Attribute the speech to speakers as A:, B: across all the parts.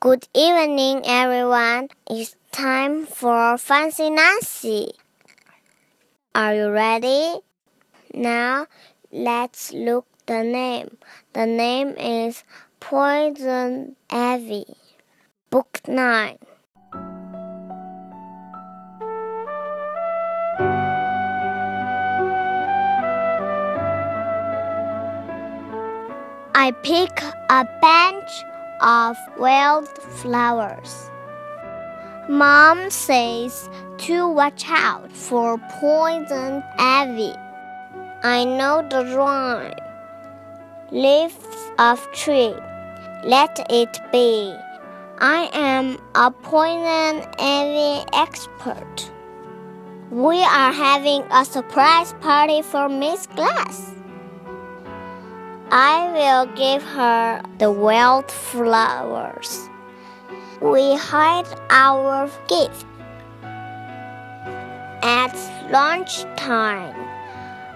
A: Good evening, everyone. It's time for Fancy Nancy. Are you ready? Now, let's look the name. The name is Poison Ivy. Book 9. I pick a bunch of wild flowers. Mom says to watch out for poison ivy. I know the rhyme. Leaves of tree, let it be. I am a poison ivy expert. We are having a surprise party for Miss Glass. I will give her the wild flowers. We hide our gift. At lunchtime,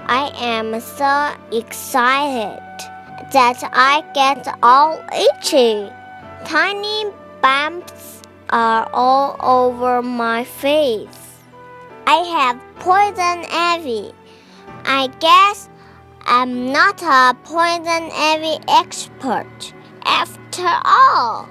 A: I am so excited that I get all itchy. Tiny bumps are all over my face. I have poison ivy. I guess I'm not a poison ivy expert after all.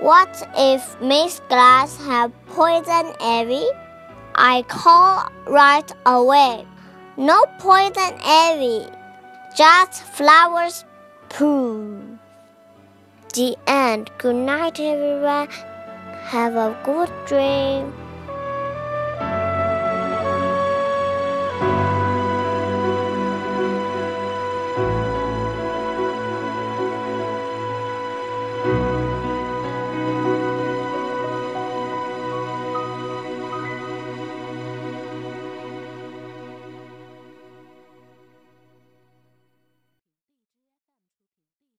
A: What if Miss Glass had poison ivy? I call right away. No poison ivy, just flowers. Pooh. The end. Good night, everyone. Have a good dream.